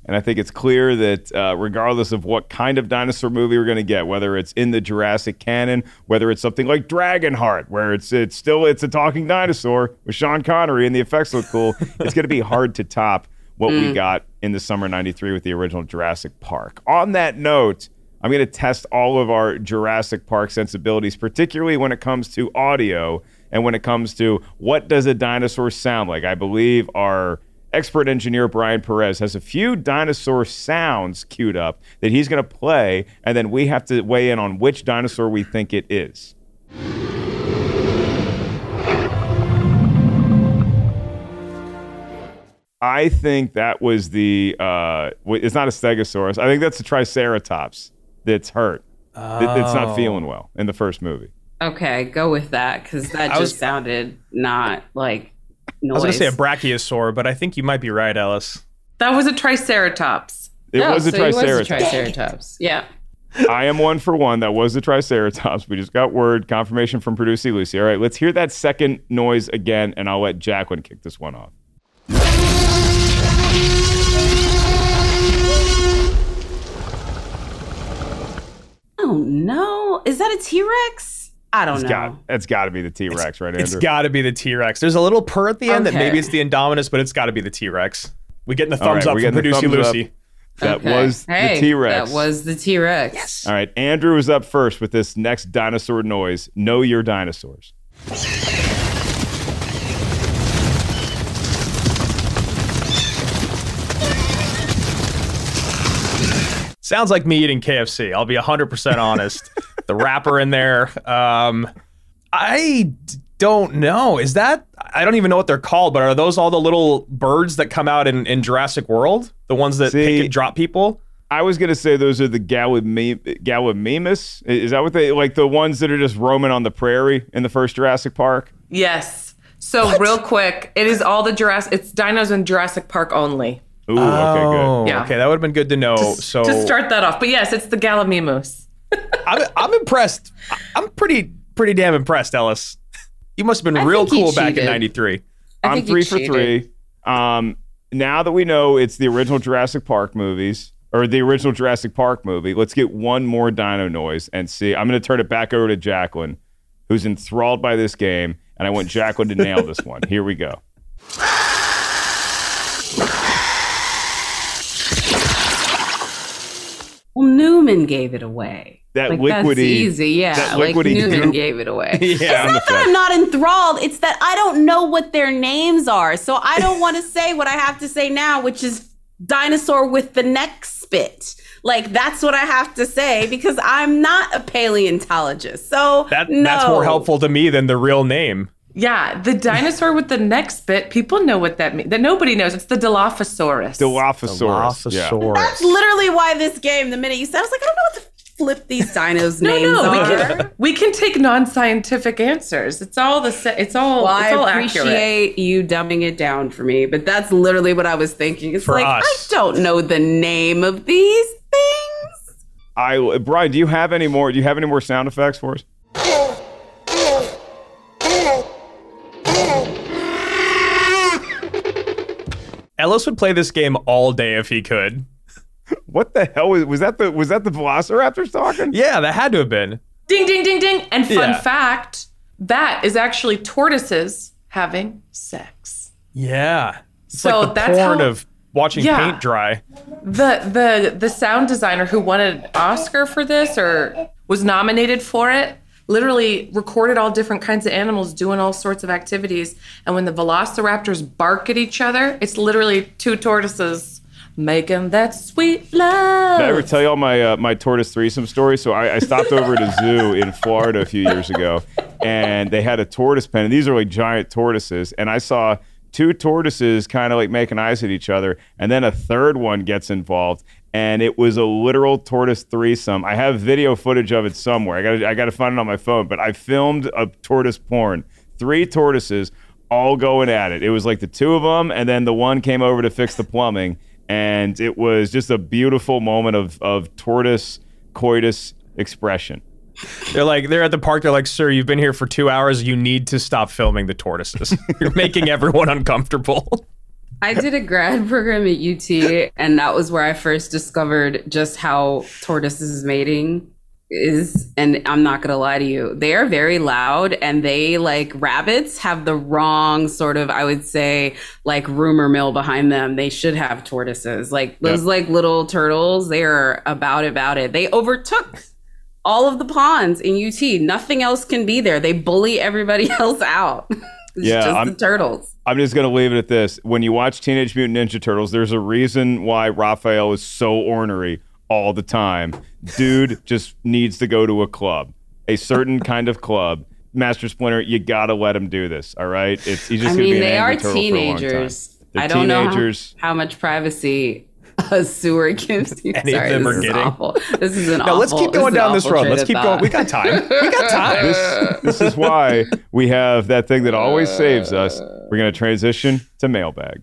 And I think it's clear that uh, regardless of what kind of dinosaur movie we're going to get, whether it's in the Jurassic canon, whether it's something like Dragonheart, where it's it's still it's a talking dinosaur with Sean Connery and the effects look cool, it's going to be hard to top what we got in the summer '93 with the original Jurassic Park. On that note. I'm going to test all of our Jurassic Park sensibilities, particularly when it comes to audio and when it comes to what does a dinosaur sound like. I believe our expert engineer Brian Perez has a few dinosaur sounds queued up that he's going to play, and then we have to weigh in on which dinosaur we think it is. I think that was the. Uh, it's not a Stegosaurus. I think that's a Triceratops that's hurt. That- That's not feeling well in the first movie. Okay, go with that because that just was- sounded not like noise. I was going to say a brachiosaur, but I think you might be right, Ellis. That was a triceratops. It Yeah, was a so it Triceratops. Triceratops. Yeah. I am one for one. That was the Triceratops. We just got word confirmation from producer Lucy. All right, let's hear that second noise again, and I'll let Jacqueline kick this one off. Oh no, is that a T Rex? I don't It's know. got it's got to be the T Rex, right, Andrew? It's got to be the T Rex. There's a little purr at the end that maybe it's the Indominus, but it's got to be the T Rex. We getting the thumbs right, up we're from getting the producer thumbs up. Lucy. that Okay. was Hey, the T Rex. That was the T Rex. Yes. All right, Andrew is up first with this next dinosaur noise. Know your dinosaurs. Sounds like me eating KFC. I'll be 100% honest. the wrapper in there. Um, I d- don't know. Is that, I don't even know what they're called, but are those all the little birds that come out in, in Jurassic World? The ones that See- pick and drop people? I was gonna say those are the Gallimimus. Gallimimus. Is that what they like? The ones that are just roaming on the prairie in the first Jurassic Park. Yes. So real quick, it is all the Jurassic. It's dinos in Jurassic Park only. Ooh, okay, Oh, Yeah. Okay, that would have been good to know. so to start that off, but yes, it's the Gallimimus. I'm, I'm impressed. I'm pretty pretty damn impressed, Ellis. You must have been I real cool back in '93. I I'm three for three. Um, now that we know it's the original Jurassic Park movies, or the original Jurassic Park movie. Let's get one more dino noise and see. I'm going to turn it back over to Jacqueline, who's enthralled by this game, and I want Jacqueline to nail this one. Here we go. Well, Newman gave it away. That like, liquidy, That's easy, yeah. that like Newman goop. gave it away. Yeah, it's sound not that effect. I'm not enthralled. It's that I don't know what their names are, so I don't want to say what I have to say now, which is dinosaur with the neck spit. Like that's what I have to say because I'm not a paleontologist. So That no. that's more helpful to me than the real name. Yeah, the dinosaur with the next bit. People know what that means. That nobody knows. It's the Dilophosaurus. Dilophosaurus. Yeah. That's literally why this game. The minute you said, I was like, I don't know what the flip these dinos' No, names no, we can, we can take non-scientific answers. It's all the sa- it's all Well, it's all I accurate. appreciate you dumbing it down for me, but that's literally what I was thinking. It's For like us. I don't know the name of these things. I Brian, do you have any more? Do you have any more sound effects for us? Ellis would play this game all day if he could. What the hell was, was that? The was that the Velociraptors talking? Yeah, that had to have been. Ding ding ding ding. And fun Yeah. fact, that is actually tortoises having sex. Yeah. It's So like the that's porn how- of watching Yeah. paint dry. The the the sound designer who won an Oscar for this or was nominated for it literally recorded all different kinds of animals doing all sorts of activities and when the velociraptors bark at each other it's literally two tortoises making that sweet love Did I ever tell you all my uh, my tortoise threesome story? So I, I stopped over at a zoo in Florida a few years ago, and they had a tortoise pen. And these are like giant tortoises, and I saw two tortoises kind of like making eyes at each other, and then a third one gets involved, and it was a literal tortoise threesome. I have video footage of it somewhere. I got I got to find it on my phone, but I filmed a tortoise porn. Three tortoises all going at it. It was like the two of them, and then the one came over to fix the plumbing and it was just a beautiful moment of of tortoise coitus expression. They're like they're at the park. They're like, "Sir, you've been here for two hours. You need to stop filming the tortoises. You're making everyone uncomfortable." I did a grad program at UT, and that was where I first discovered just how tortoises mating is. And I'm not gonna lie to you, they are very loud, and they like rabbits have the wrong sort of, I would say, like rumor mill behind them. They should have tortoises, like those Yep. like little turtles. They are about about it. They overtook all of the ponds in UT. Nothing else can be there. They bully everybody else out. It's Yeah, I'm- turtles. I'm just gonna leave it at this. When you watch Teenage Mutant Ninja Turtles, there's a reason why Raphael is so ornery all the time. Dude just needs to go to a club, a certain kind of club. Master Splinter, you gotta let him do this. All right, it's he's just I gonna mean, be an they are turtle for a long time. teenagers. They're I don't teenagers. know how, how much privacy a sewer gives you. Any of Sorry, them this are is getting. awful. This is an No, awful. let's keep going is down this road. Let's of keep going. We got time. We got time. this, this is why we have that thing that always saves us. We're going to transition to mailbag.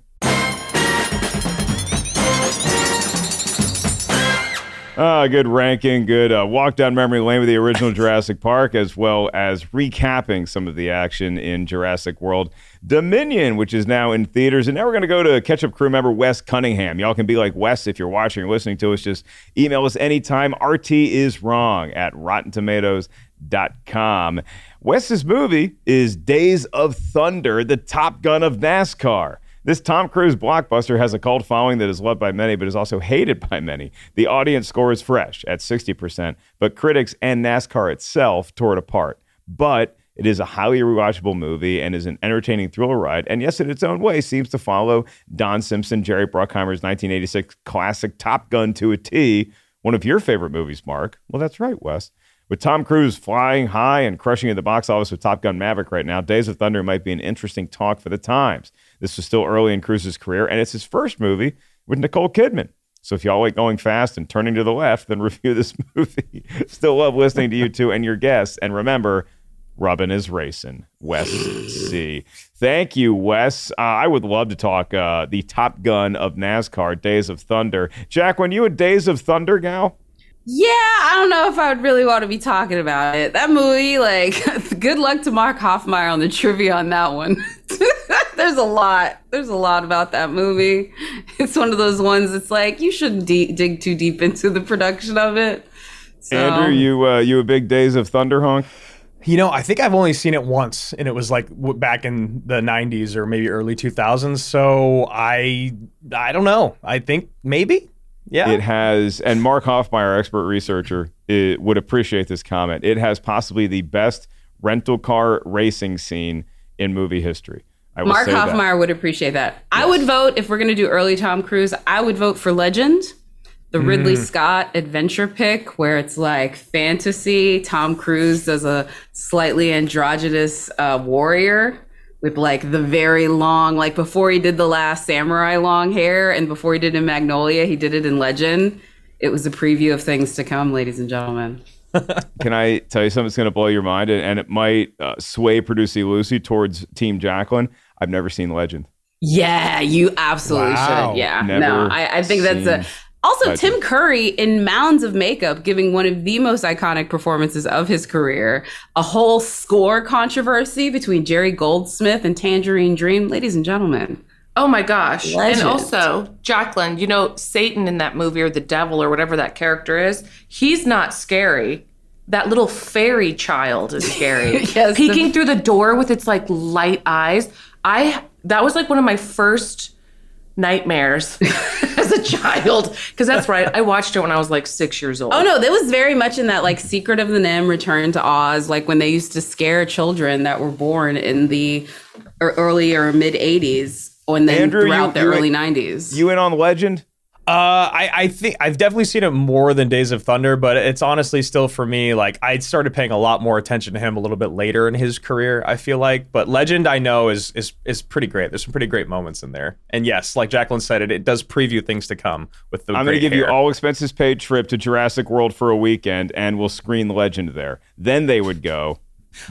Ah, good ranking, good uh, walk down memory lane with the original Jurassic Park, as well as recapping some of the action in Jurassic World Dominion, which is now in theaters. And now we're going to go to Ketchup crew member Wes Cunningham. Y'all can be like Wes if you're watching or listening to us. Just email us anytime. RT is wrong at RottenTomatoes.com. Wes's movie is Days of Thunder, the Top Gun of NASCAR. This Tom Cruise blockbuster has a cult following that is loved by many, but is also hated by many. The audience score is fresh at 60%, but critics and NASCAR itself tore it apart. But it is a highly rewatchable movie and is an entertaining thriller ride. And yes, in its own way, seems to follow Don Simpson, Jerry Bruckheimer's 1986 classic Top Gun to a T. One of your favorite movies, Mark. Well, that's right, Wes. With Tom Cruise flying high and crushing at the box office with Top Gun Maverick right now, Days of Thunder might be an interesting talk for the times. This was still early in Cruise's career, and it's his first movie with Nicole Kidman. So if y'all like going fast and turning to the left, then review this movie. still love listening to you two and your guests. And remember, Rubbin is racing. Wes C. Thank you, Wes. Uh, I would love to talk uh, the Top Gun of NASCAR, Days of Thunder. Jack, when you a Days of Thunder gal? Yeah, I don't know if I would really want to be talking about it. That movie, like, good luck to Mark Hoffmeyer on the trivia on that one. There's a lot. There's a lot about that movie. It's one of those ones. It's like you shouldn't de- dig too deep into the production of it. So, Andrew, you uh, you a big Days of Thunder honk? You know, I think I've only seen it once, and it was like back in the '90s or maybe early 2000s. So I, I don't know. I think maybe, yeah. It has, and Mark Hoffmeyer, expert researcher, it, would appreciate this comment. It has possibly the best rental car racing scene in movie history. I will Mark say that. Would appreciate that. I would vote if we're going to do early Tom Cruise. I would vote for Legend, the Ridley Mm. Scott adventure pick, where it's like fantasy. Tom Cruise does a slightly androgynous uh, warrior with like the very long, like before he did the last samurai long hair, and before he did in Magnolia, he did it in Legend. It was a preview of things to come, ladies and gentlemen. Can I tell you something that's going to blow your mind, and, and it might uh, sway Producy Lucy towards Team Jacqueline? I've never seen Legend. Yeah, you absolutely Wow. should. Yeah, Never no, I, I think that's a. Also, Legend. Tim Curry in mounds of makeup, giving one of the most iconic performances of his career. A whole score controversy between Jerry Goldsmith and Tangerine Dream, ladies and gentlemen. Oh my gosh. Legend. And also, Jacqueline, you know, Satan in that movie or the devil or whatever that character is, he's not scary. That little fairy child is scary. Yes, the- Peeking through the door with its like light eyes. I that was like one of my first nightmares as a child. Because that's right. I watched it when I was like six years old. Oh no, that was very much in that like Secret of the NIMH, Return to Oz, like when they used to scare children that were born in the early or mid '80s, and then Andrew, you- throughout the you- early '90s. You in on the Legend? Uh, I, I think I've definitely seen it more than Days of Thunder, but it's honestly still for me like I started paying a lot more attention to him a little bit later in his career. I feel like, but Legend I know is is is pretty great. There's some pretty great moments in there, and yes, like Jacqueline said, it it does preview things to come with the. I'm going to great give you all expenses paid trip to Jurassic World for a weekend, and we'll screen Legend there. Then they would go.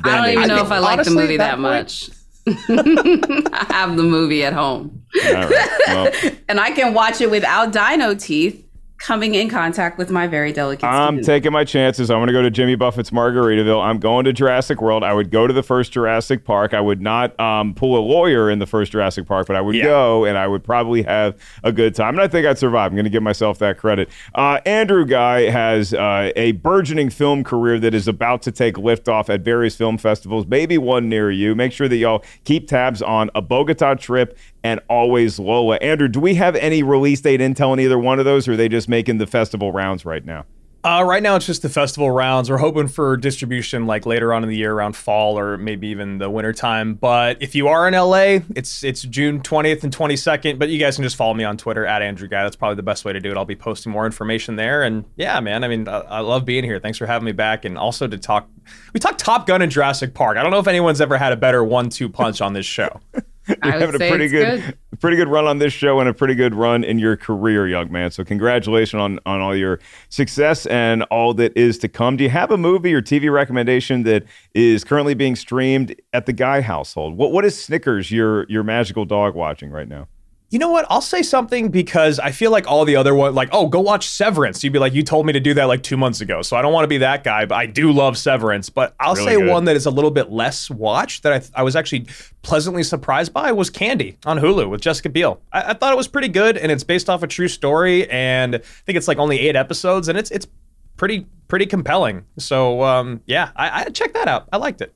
I don't even know if I go. like the movie that that point- much. I have the movie at home. All right. Well, And I can watch it without dino teeth coming in contact with my very delicate I'm skin. taking my chances. I'm going to go to Jimmy Buffett's Margaritaville. I'm going to Jurassic World. I would go to the first Jurassic Park. I would not um, pull a lawyer in the first Jurassic Park, but I would Yeah. go and I would probably have a good time. And I think I'd survive. I'm going to give myself that credit. Uh, Andrew Guy has uh, a burgeoning film career that is about to take liftoff at various film festivals, maybe one near you. Make sure that y'all keep tabs on a Bogota trip and always Lola. Andrew, do we have any release date intel on either one of those, or are they just making the festival rounds right now? Uh, right now, it's just the festival rounds. We're hoping for distribution like later on in the year, around fall or maybe even the winter time. But if you are in LA, it's it's June 20th and 22nd. But you guys can just follow me on Twitter at Andrew Guy. That's probably the best way to do it. I'll be posting more information there. And yeah, man, I mean, I, I love being here. Thanks for having me back. And also to talk, we talked Top Gun and Jurassic Park. I don't know if anyone's ever had a better one-two punch on this show. You're I having a pretty good, good. pretty good run on this show and a pretty good run in your career, young man. So congratulations on on all your success and all that is to come. Do you have a movie or TV recommendation that is currently being streamed at the Guy household? What what is Snickers your your magical dog watching right now? You know what? I'll say something because I feel like all the other ones, like, oh, go watch Severance. You'd be like, you told me to do that like two months ago. So I don't want to be that guy, but I do love Severance. But I'll Really say good. one that is a little bit less watched that I, I was actually pleasantly surprised by was Candy on Hulu with Jessica Biel. I, I thought it was pretty good and it's based off a true story. And I think it's like only eight episodes and it's it's pretty pretty compelling. So um, yeah, I, I check that out. I liked it.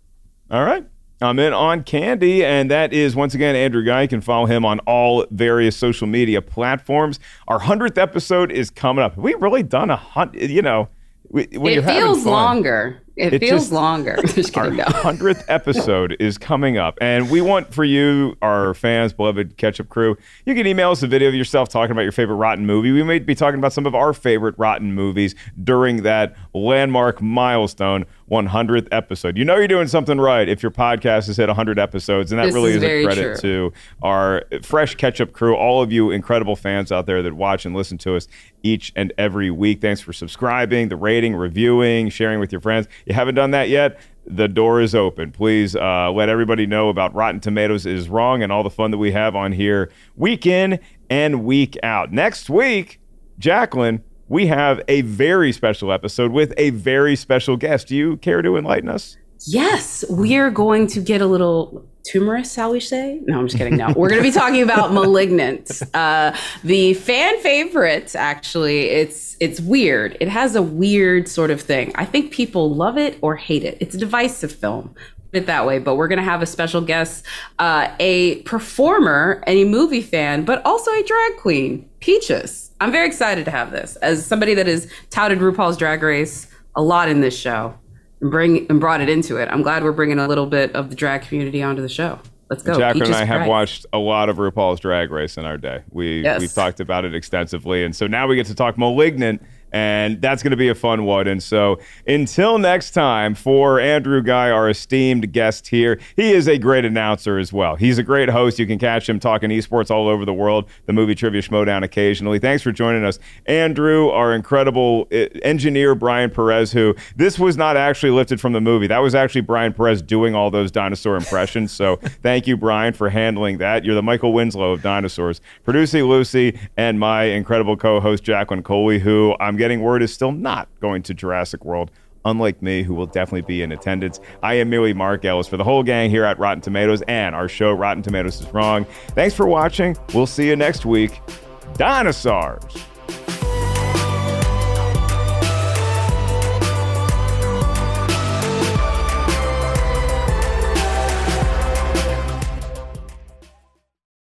All right. I'm in on Candy, and that is once again Andrew Guy. You can follow him on all various social media platforms. Our hundredth episode is coming up. Have we really done a hundred? You know, we- when it feels longer. It, It feels just- longer. Just Our kidding. No. hundredth episode is coming up, and we want for you, our fans, beloved Ketchup Crew. You can email us a video of yourself talking about your favorite rotten movie. We may be talking about some of our favorite rotten movies during that landmark milestone 100th episode. You know you're doing something right if your podcast has hit 100 episodes, and that This really is is, a credit true. to our fresh Ketchup Crew, all of you incredible fans out there that watch and listen to us each and every week. Thanks for subscribing, the rating, reviewing, sharing with your friends. You haven't done that yet? The door is open. Please uh, let everybody know about Rotten Tomatoes is wrong and all the fun that we have on here week in and week out. Next week, Jacqueline, we have a very special episode with a very special guest. Do you care to enlighten us? Yes, we are going to get a little tumorous, shall we say? No, I'm just kidding. No, we're going to be talking about *Malignant*, uh, the fan favorite. Actually, it's it's weird. It has a weird sort of thing. I think people love it or hate it. It's a divisive film. Put it that way, but we're going to have a special guest, uh, a performer, a movie fan, but also a drag queen, Peaches. I'm very excited to have this as somebody that has touted RuPaul's Drag Race a lot in this show and bring and brought it into it. I'm glad we're bringing a little bit of the drag community onto the show. Let's go. Jacqueline and I have drag. watched a lot of RuPaul's Drag Race in our day. We Yes. we've talked about it extensively, and so now we get to talk *Malignant*, and that's going to be a fun one. And so until next time, for Andrew Guy, our esteemed guest here, he is a great announcer as well. He's a great host. You can catch him talking esports all over the world, the movie trivia Schmoedown occasionally. Thanks for joining us, Andrew. Our incredible uh, engineer Brian Perez, who this was not actually lifted from the movie. That was actually Brian Perez doing all those dinosaur impressions. So thank you, Brian, for handling that. You're the Michael Winslow of dinosaurs. Producing Lucy and my incredible co-host Jacqueline Coley, who I'm getting word is still not going to Jurassic World. Unlike me, who will definitely be in attendance, I am Millie Mark Ellis for the whole gang here at Rotten Tomatoes and our show Rotten Tomatoes is Wrong. Thanks for watching. We'll see you next week. Dinosaurs.